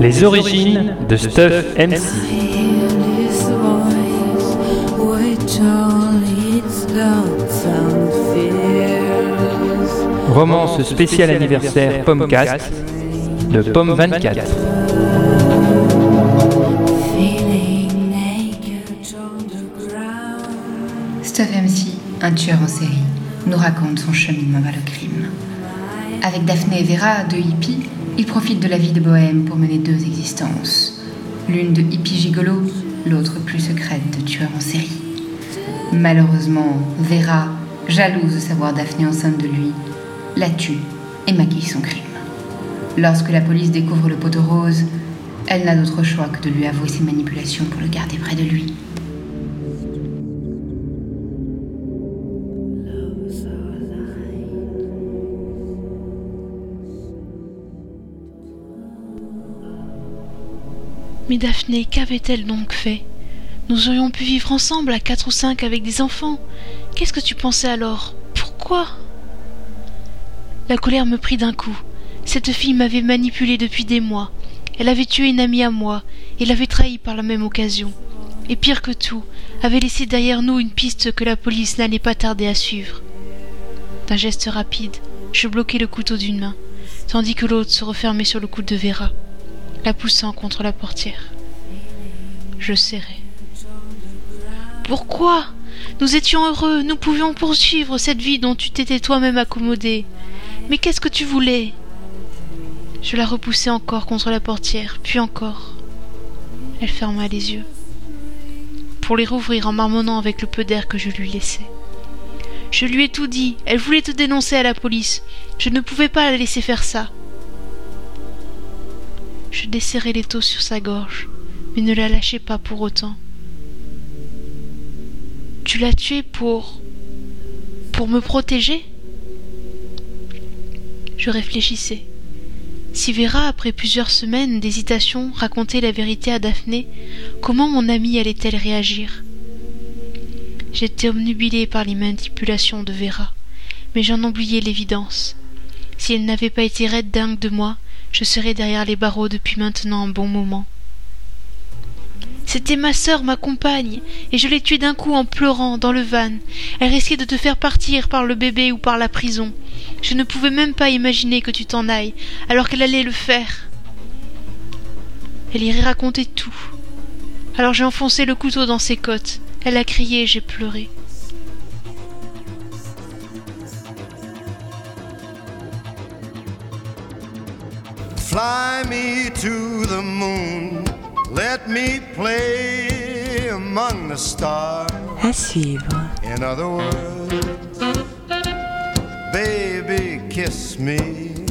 Les origines de Stuff MC. Romance spécial anniversaire Pommecast de Pomme 24. Stuff MC, un tueur en série, nous raconte son cheminement vers le crime. Avec Daphné et Vera, deux hippies, il profite de la vie de bohème pour mener deux existences. L'une de hippie gigolo, l'autre plus secrète de tueur en série. Malheureusement, Vera, jalouse de savoir Daphné enceinte de lui, la tue et maquille son crime. Lorsque la police découvre le poteau rose, elle n'a d'autre choix que de lui avouer ses manipulations pour le garder près de lui. Mais Daphné, qu'avait-elle donc fait? Nous aurions pu vivre ensemble à quatre ou cinq avec des enfants. Qu'est-ce que tu pensais alors? Pourquoi? La colère me prit d'un coup. Cette fille m'avait manipulée depuis des mois. Elle avait tué une amie à moi et l'avait trahie par la même occasion. Et pire que tout, avait laissé derrière nous une piste que la police n'allait pas tarder à suivre. D'un geste rapide, je bloquai le couteau d'une main, tandis que l'autre se refermait sur le coude de Vera la poussant contre la portière. Je serrai. Pourquoi Nous étions heureux, nous pouvions poursuivre cette vie dont tu t'étais toi-même accommodé. Mais qu'est-ce que tu voulais? Je la repoussai encore contre la portière, puis encore. Elle ferma les yeux, pour les rouvrir en marmonnant avec le peu d'air que je lui laissais. Je lui ai tout dit, elle voulait te dénoncer à la police. Je ne pouvais pas la laisser faire ça. Je desserrai l'étau sur sa gorge, mais ne la lâchai pas pour autant. Tu l'as tué pour. pour me protéger? Je réfléchissais. Si Vera, après plusieurs semaines d'hésitation, racontait la vérité à Daphné, comment mon amie allait-elle réagir? J'étais omnubilée par les manipulations de Vera, mais j'en oubliais l'évidence. Si elle n'avait pas été raide dingue de moi, je serai derrière les barreaux depuis maintenant un bon moment. C'était ma sœur, ma compagne, et je l'ai tuée d'un coup en pleurant dans le van. Elle risquait de te faire partir par le bébé ou par la prison. Je ne pouvais même pas imaginer que tu t'en ailles, alors qu'elle allait le faire. Elle irait raconter tout. Alors j'ai enfoncé le couteau dans ses côtes. Elle a crié j'ai pleuré. Fly me to the moon, let me play among the stars. À suivre. In other words, baby, kiss me